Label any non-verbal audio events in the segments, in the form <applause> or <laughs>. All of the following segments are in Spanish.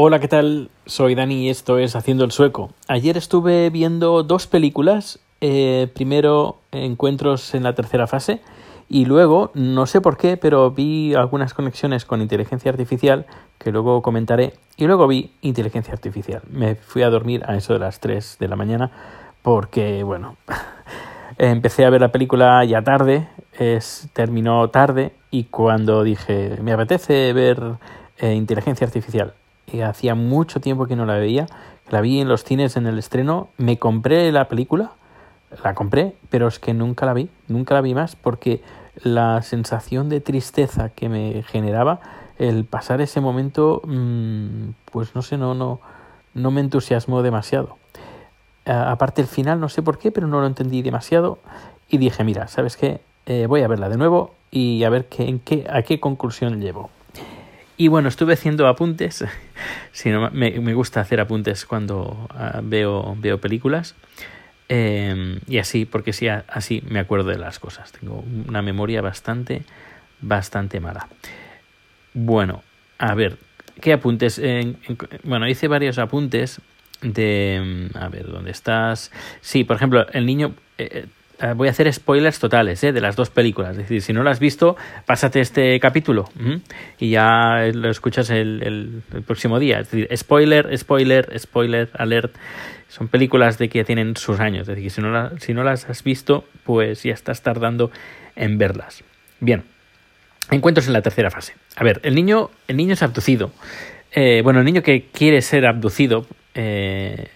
Hola, ¿qué tal? Soy Dani y esto es Haciendo el Sueco. Ayer estuve viendo dos películas. Eh, primero, Encuentros en la tercera fase. Y luego, no sé por qué, pero vi algunas conexiones con inteligencia artificial que luego comentaré. Y luego vi inteligencia artificial. Me fui a dormir a eso de las 3 de la mañana porque, bueno, <laughs> empecé a ver la película ya tarde, es, terminó tarde y cuando dije, me apetece ver eh, inteligencia artificial hacía mucho tiempo que no la veía, la vi en los cines en el estreno, me compré la película, la compré, pero es que nunca la vi, nunca la vi más porque la sensación de tristeza que me generaba el pasar ese momento, mmm, pues no sé, no, no, no me entusiasmó demasiado. aparte el final, no sé por qué, pero no lo entendí demasiado y dije, mira, ¿sabes qué? Eh, voy a verla de nuevo y a ver qué, en qué, a qué conclusión llevo. Y bueno, estuve haciendo apuntes. <laughs> si no, me, me, gusta hacer apuntes cuando uh, veo, veo películas. Eh, y así, porque sí, así me acuerdo de las cosas. Tengo una memoria bastante, bastante mala. Bueno, a ver, ¿qué apuntes? En, en, bueno, hice varios apuntes de... A ver, ¿dónde estás? Sí, por ejemplo, el niño... Eh, Uh, voy a hacer spoilers totales ¿eh? de las dos películas. Es decir, si no lo has visto, pásate este capítulo y ya lo escuchas el, próximo día. Es decir, spoiler, spoiler, spoiler, alert. Son películas de que ya tienen sus años. Es decir, si no, si no las has visto, pues ya estás tardando en verlas. Bien, encuentros en la tercera fase. A ver, el niño, el niño es abducido. Eh, bueno, el niño que quiere ser abducido. Eh,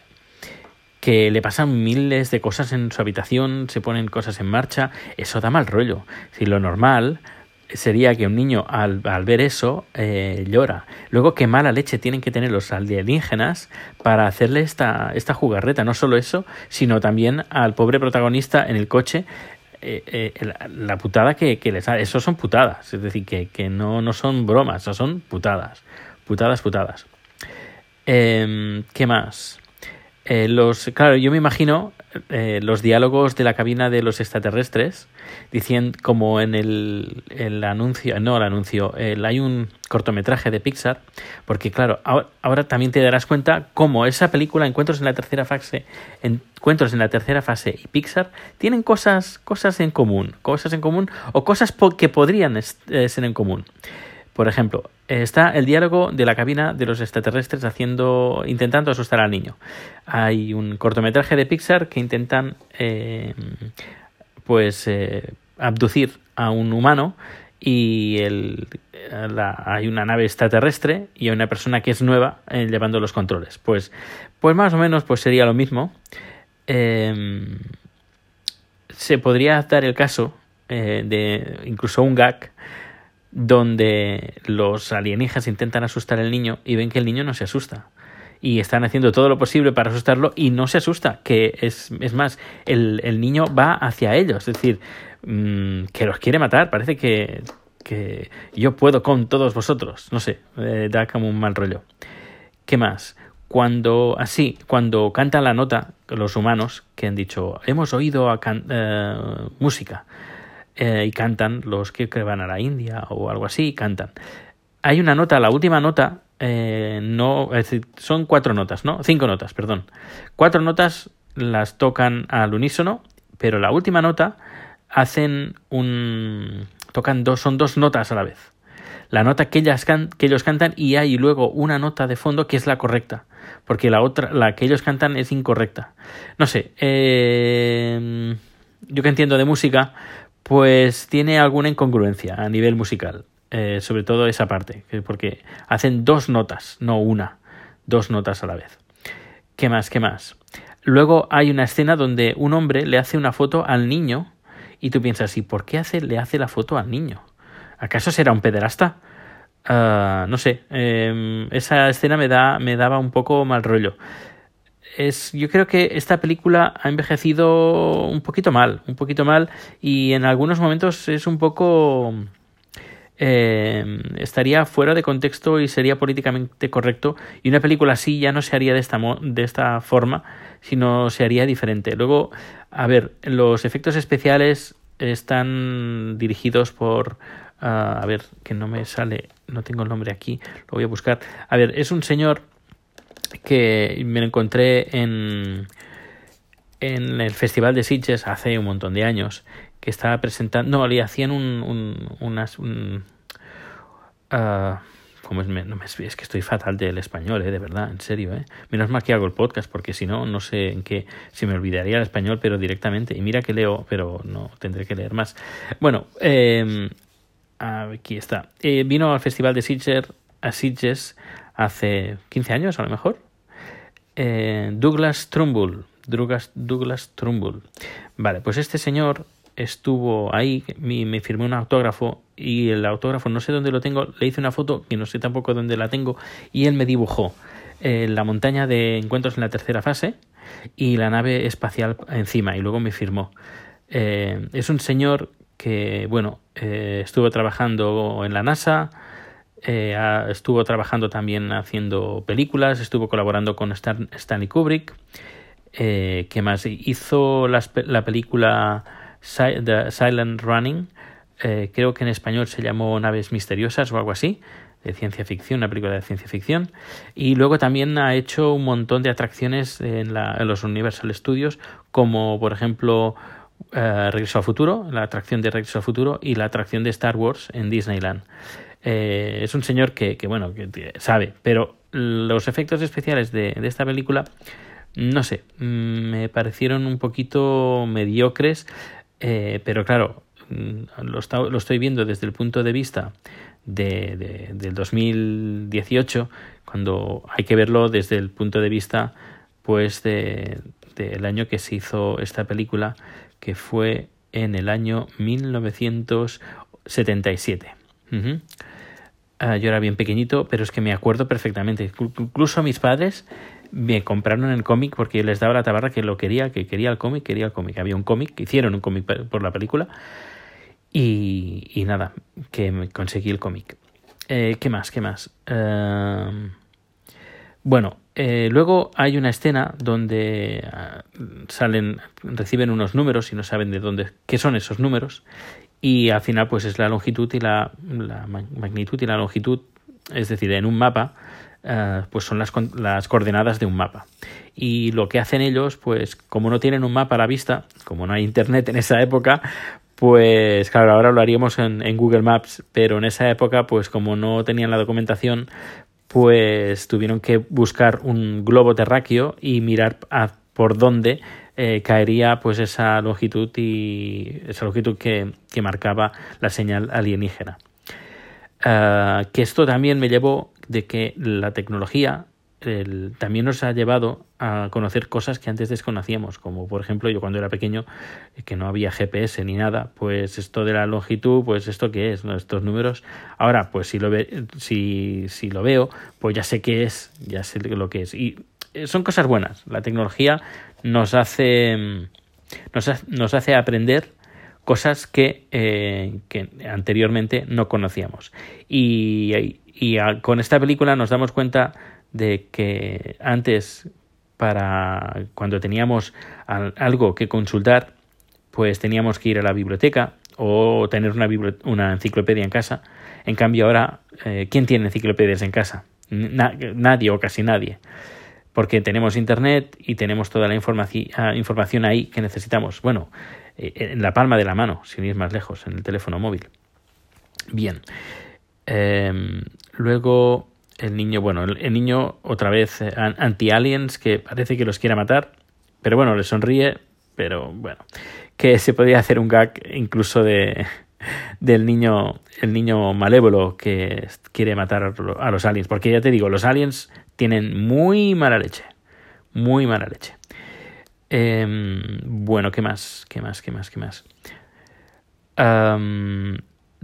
que le pasan miles de cosas en su habitación, se ponen cosas en marcha, eso da mal rollo. Si lo normal sería que un niño al, al ver eso eh, llora. Luego, qué mala leche tienen que tener los alienígenas para hacerle esta, esta jugarreta. No solo eso, sino también al pobre protagonista en el coche. Eh, eh, la, putada que, que les da. Eso son putadas. Es decir, que, que no, no son bromas, eso son putadas. Putadas, putadas. Eh, ¿Qué más? Eh, los, claro, yo me imagino eh, los diálogos de la cabina de los extraterrestres, diciendo como en el, el anuncio, no el anuncio, hay un cortometraje de Pixar, porque claro, ahora, ahora, también te darás cuenta cómo esa película, Encuentros en la tercera fase, Encuentros en la tercera fase y Pixar tienen cosas, cosas en común, cosas en común o cosas que podrían eh, ser en común. Por ejemplo, está el diálogo de la cabina de los extraterrestres haciendo, intentando asustar al niño. Hay un cortometraje de Pixar que intentan, eh, pues, eh, abducir a un humano y el, la, hay una nave extraterrestre y hay una persona que es nueva eh, llevando los controles. Pues, pues más o menos, pues sería lo mismo. Eh, se podría dar el caso de incluso un gag donde los alienígenas intentan asustar al niño y ven que el niño no se asusta. Y están haciendo todo lo posible para asustarlo y no se asusta, que es, es más, el, el niño va hacia ellos, es decir, mmm, que los quiere matar, parece que, que yo puedo con todos vosotros, no sé, eh, da como un mal rollo. ¿Qué más? Cuando, así, cuando cantan la nota, los humanos que han dicho, hemos oído a can eh, música, eh, y cantan los que, van a la India o algo así, cantan. Hay una nota, la última nota, eh, no, es decir, son cuatro notas, ¿no? Cinco notas, perdón. Cuatro notas las tocan al unísono, pero la última nota hacen un... tocan dos, son dos notas a la vez. La nota que, ellas que ellos cantan y hay luego una nota de fondo que es la correcta, porque la otra, la que ellos cantan es incorrecta. No sé, eh, yo que entiendo de música, pues tiene alguna incongruencia a nivel musical, eh, sobre todo esa parte, porque hacen dos notas, no una, dos notas a la vez. ¿Qué más? ¿Qué más? Luego hay una escena donde un hombre le hace una foto al niño y tú piensas, ¿y por qué hace, le hace la foto al niño? ¿Acaso será un pederasta? Uh, no sé, eh, esa escena me, da, me daba un poco mal rollo es, yo creo que esta película ha envejecido un poquito mal, un poquito mal y en algunos momentos es un poco... Eh, estaría fuera de contexto y sería políticamente correcto y una película así ya no se haría de esta, de esta forma, sino se haría diferente. Luego, a ver, los efectos especiales están dirigidos por... Uh, a ver, que no me sale, no tengo el nombre aquí, lo voy a buscar. A ver, es un señor que me lo encontré en, en el Festival de Sitges hace un montón de años, que estaba presentando, no, le hacían un, un unas, un, uh, como es, no me, es que estoy fatal del español, eh, de verdad, en serio. Eh. Menos mal que hago el podcast, porque si no, no sé en qué, si me olvidaría el español, pero directamente. Y mira que leo, pero no tendré que leer más. Bueno, eh, aquí está. Eh, vino al Festival de Sitges, a Sitges hace 15 años, a lo mejor. Eh, Douglas Trumbull. Douglas, Douglas Trumbull. Vale, pues este señor estuvo ahí, me, firmó un autógrafo y el autógrafo no sé dónde lo tengo, le hice una foto que no sé tampoco dónde la tengo y él me dibujó eh, la montaña de encuentros en la tercera fase y la nave espacial encima y luego me firmó. Eh, es un señor que, bueno, estuvo trabajando en la NASA, eh, estuvo trabajando también haciendo películas, estuvo colaborando con Stan, Stanley Kubrick. Eh, ¿Qué más? Hizo la película Silent Running. Eh, creo que en español se llamó Naves Misteriosas o algo así, de ciencia ficción, una película de ciencia ficción. Y luego también ha hecho un montón de atracciones en, la, en los Universal Studios, como por ejemplo Regreso al Futuro, la atracción de Regreso al Futuro y la atracción de Star Wars en Disneyland. Eh, es un señor que, bueno, que sabe, pero los efectos especiales de, de esta película, no sé, mm, me parecieron un poquito mediocres, eh, pero claro, mm, lo, está, lo, estoy viendo desde el punto de vista de, de, del 2018, cuando hay que verlo desde el punto de vista pues de, del año que se hizo esta película, que fue en el año 1977. Uh, yo era bien pequeñito, pero es que me acuerdo perfectamente. Incluso mis padres me compraron el cómic porque les daba la tabarra que lo quería, que quería el cómic, quería el cómic. Había un cómic, hicieron un cómic por la película y, y nada, que me conseguí el cómic. Eh, ¿Qué más? ¿Qué más? Uh, bueno, eh, luego hay una escena donde uh, salen, reciben unos números y no saben de dónde, qué son esos números y al final pues es la longitud y la, la magnitud y la longitud, es decir, en un mapa uh, pues son las, las coordenadas de un mapa. Y lo que hacen ellos, pues como no tienen un mapa a la vista, como no hay internet en esa época, pues claro, ahora lo haríamos en, Google Maps, pero en esa época, pues como no tenían la documentación, pues tuvieron que buscar un globo terráqueo y mirar por dónde eh, caería pues esa longitud y esa longitud que, que marcaba la señal alienígena. Uh, que esto también me llevó de que la tecnología también nos ha llevado a conocer cosas que antes desconocíamos, como por ejemplo yo cuando era pequeño, que no había GPS ni nada, pues esto de la longitud, pues esto qué es, estos números, ahora pues si lo, ve, si, si lo veo, pues ya sé qué es, ya sé lo que es. Y son cosas buenas, la tecnología nos hace, nos, nos hace aprender cosas que, eh, que anteriormente no conocíamos. Y, y, a, con esta película nos damos cuenta de que antes para cuando teníamos algo que consultar pues teníamos que ir a la biblioteca o tener una, una enciclopedia en casa en cambio ahora eh, ¿quién tiene enciclopedias en casa? Na nadie o casi nadie porque tenemos internet y tenemos toda la información, información ahí que necesitamos. Bueno eh, en la palma de la mano sin ir más lejos en el teléfono móvil. Bien. Eh, luego el niño, bueno, el, el niño otra vez eh, anti-aliens que parece que los quiere matar, pero bueno, le sonríe, pero bueno, que se podría hacer un gag incluso de <laughs> del niño, el niño malévolo que quiere matar a los aliens, porque ya te digo, los aliens tienen muy mala leche, muy mala leche. Eh, bueno, ¿qué más? ¿Qué más? ¿Qué más? ¿Qué más?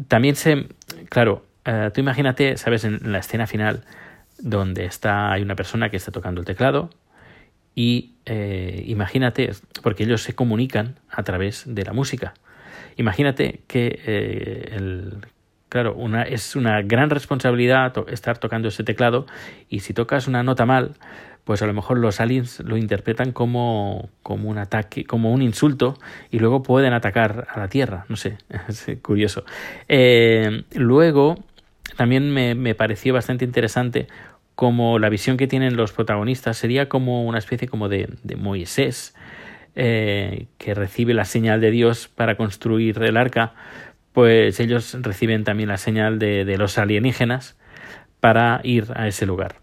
También se, claro, Uh, tú imagínate, sabes, en la escena final donde está hay una persona que está tocando el teclado y eh, imagínate, porque ellos se comunican a través de la música. Imagínate que eh, el, claro, una, es una gran responsabilidad estar tocando ese teclado y si tocas una nota mal, pues a lo mejor los aliens lo interpretan como, como un ataque, como un insulto y luego pueden atacar a la Tierra. No sé, <laughs> es curioso. Eh, luego también me, me, pareció bastante interesante como la visión que tienen los protagonistas sería como una especie como de, de Moisés eh, que recibe la señal de Dios para construir el arca, pues ellos reciben también la señal de, los alienígenas para ir a ese lugar.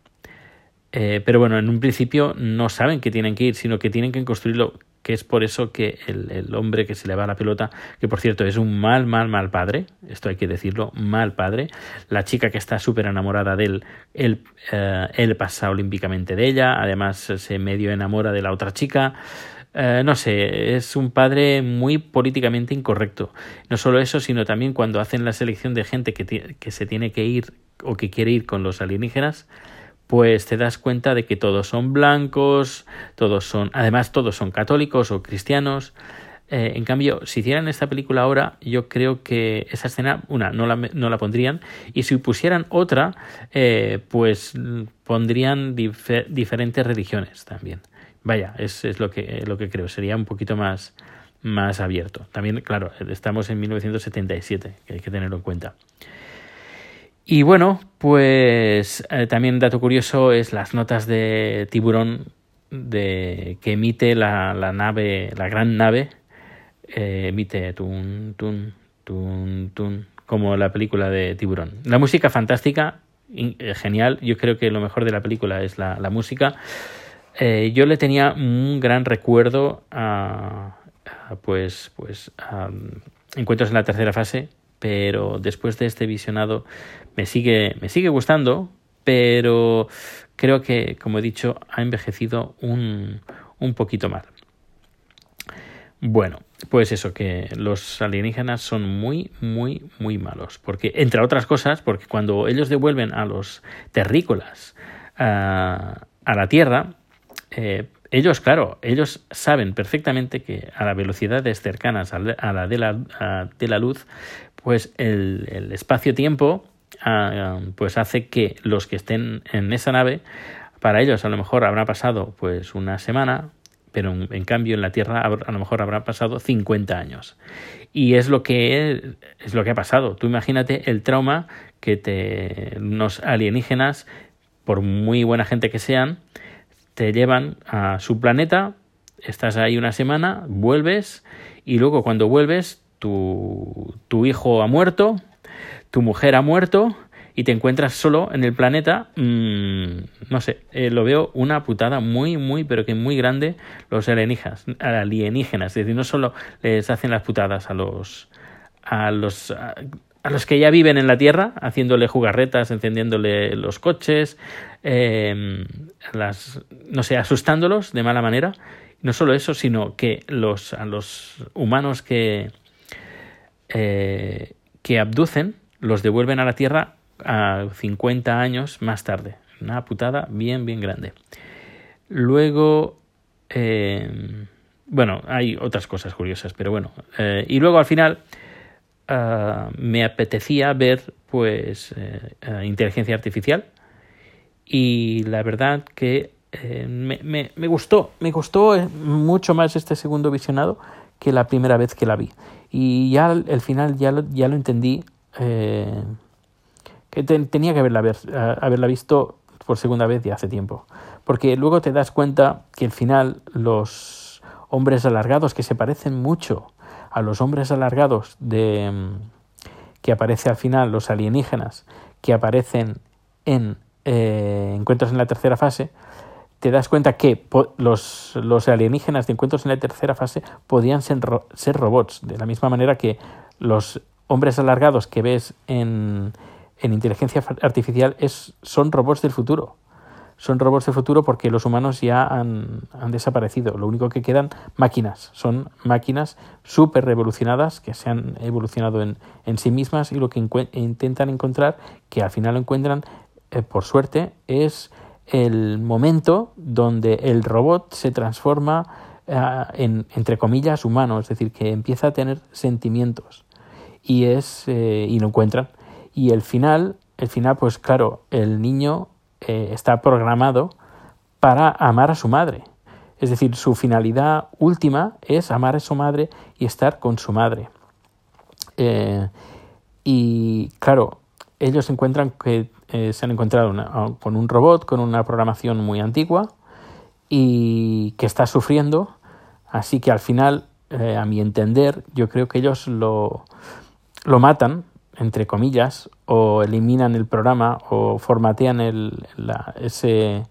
Eh, pero bueno, en un principio no saben que tienen que ir, sino que tienen que construirlo, que es por eso que el, hombre que se le va la pelota, que por cierto es un mal, mal, mal padre, esto hay que decirlo, mal padre, la chica que está súper enamorada de él, él, eh, él pasa olímpicamente de ella, además se medio enamora de la otra chica, eh, no sé, es un padre muy políticamente incorrecto. No solo eso, sino también cuando hacen la selección de gente que, se tiene que ir o que quiere ir con los alienígenas, pues te das cuenta de que todos son blancos, todos son, además todos son católicos o cristianos. Eh, en cambio, si hicieran esta película ahora, yo creo que esa escena, una, no la, no la pondrían, y si pusieran otra, eh, pues pondrían difer diferentes religiones también. Vaya, es, es lo, que, lo que creo. Sería un poquito más, más abierto. También, claro, estamos en 1977, que hay que tenerlo en cuenta. Y bueno, pues eh, también dato curioso es las notas de tiburón de, que emite la, la nave, la gran nave, eh, emite tun, tun, tun, tun, como la película de tiburón. La música fantástica, eh, genial. Yo creo que lo mejor de la película es la, la música. Eh, yo le tenía un gran recuerdo a, pues, pues a, encuentros en la tercera fase, pero después de este visionado me sigue, me sigue gustando, pero creo que, como he dicho, ha envejecido un, un poquito mal. Bueno, pues eso, que los alienígenas son muy, muy, muy malos. Porque, entre otras cosas, porque cuando ellos devuelven a los terrícolas a la Tierra, eh, ellos, claro, ellos saben perfectamente que a las velocidades cercanas a la de la, de la luz, pues el, espacio-tiempo uh, pues hace que los que estén en esa nave, para ellos a lo mejor habrá pasado pues una semana, pero en, en, cambio en la Tierra a lo mejor habrá pasado 50 años. Y es lo que es lo que ha pasado. Tú imagínate el trauma que te los alienígenas, por muy buena gente que sean, te llevan a su planeta, estás ahí una semana, vuelves y luego cuando vuelves tu, tu hijo ha muerto, tu mujer ha muerto y te encuentras solo en el planeta, mmm, no sé, eh, lo veo una putada muy, muy, pero que muy grande los alienígenas, alienígenas. Es decir, no solo les hacen las putadas a los, a los, a, los que ya viven en la Tierra, haciéndole jugarretas, encendiéndole los coches, eh, las, no sé, asustándolos de mala manera. No solo eso, sino que los, a los humanos que, eh, que abducen los devuelven a la Tierra a 50 años más tarde. Una putada bien, bien grande. Luego, eh, bueno, hay otras cosas curiosas, pero bueno. Eh, y luego al final uh, me apetecía ver pues uh, inteligencia artificial y la verdad que eh, me, me, me, gustó, me gustó mucho más este segundo visionado que la primera vez que la vi. Y ya al final ya lo, ya lo entendí eh, que te, tenía que haberla, ver, haberla visto por segunda vez ya hace tiempo. Porque luego te das cuenta que al final los hombres alargados que se parecen mucho a los hombres alargados de que aparece al final, los alienígenas que aparecen en eh, Encuentros en la tercera fase, te das cuenta que los, los, alienígenas de Encuentros en la tercera fase podían ser, ser, robots, de la misma manera que los hombres alargados que ves en, en inteligencia artificial es, son robots del futuro son robots de futuro porque los humanos ya han, han desaparecido. Lo único que quedan máquinas. Son máquinas súper revolucionadas que se han evolucionado en, en, sí mismas y lo que intentan encontrar, que al final lo encuentran, eh, por suerte, es el momento donde el robot se transforma eh, en, entre comillas, humano, es decir, que empieza a tener sentimientos y, es, eh, y lo encuentran. Y el final, el final, pues claro, el niño eh, está programado para amar a su madre. Es decir, su finalidad última es amar a su madre y estar con su madre. Eh, y claro, ellos encuentran que eh, se han encontrado con un robot con una programación muy antigua y que está sufriendo, así que al final, a mi entender, yo creo que ellos lo, lo matan, entre comillas, o eliminan el programa o formatean el, ese,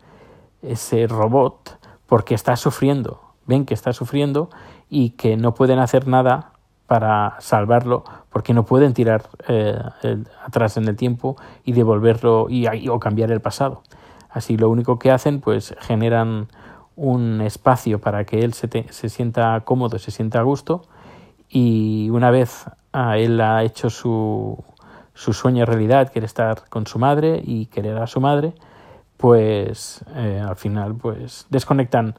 ese robot porque está sufriendo, ven que está sufriendo y que no pueden hacer nada para salvarlo porque no pueden tirar eh, atrás en el tiempo y devolverlo y, o cambiar el pasado. Así lo único que hacen pues generan un espacio para que él se, se sienta cómodo, se sienta a gusto y una vez él ha hecho su, su sueño realidad, quiere estar con su madre y querer a su madre, pues eh, al final pues desconectan,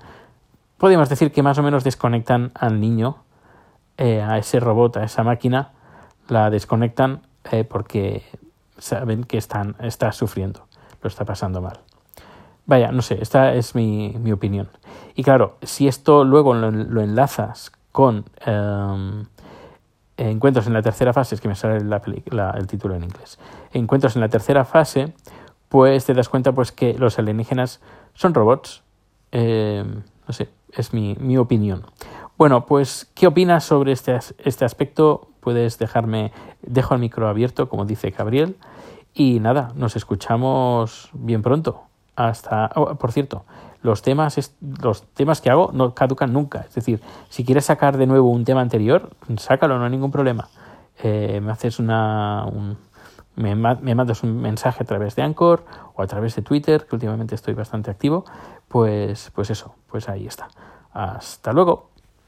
podemos decir que más o menos desconectan al niño, eh, a ese robot, a esa máquina, la desconectan eh, porque saben que están, está sufriendo, lo está pasando mal. Vaya, no sé, esta es mi, mi opinión. Y claro, si esto luego lo, enlazas con em, encuentros en la tercera fase, es que me sale el título en inglés, encuentros en la tercera fase, pues te das cuenta pues que los alienígenas son robots. Em, no sé, es mi, mi, opinión. Bueno, pues, ¿qué opinas sobre este, este aspecto? Puedes dejarme, dejo el micro abierto, como dice Gabriel. Y nada, nos escuchamos bien pronto hasta oh, por cierto los temas los temas que hago no caducan nunca. Es decir si quieres sacar de nuevo un tema anterior sácalo no hay ningún problema. Eh, me haces una me, me, mandas un mensaje a través de Anchor o a través de Twitter que últimamente estoy bastante activo pues pues eso pues ahí está. Hasta luego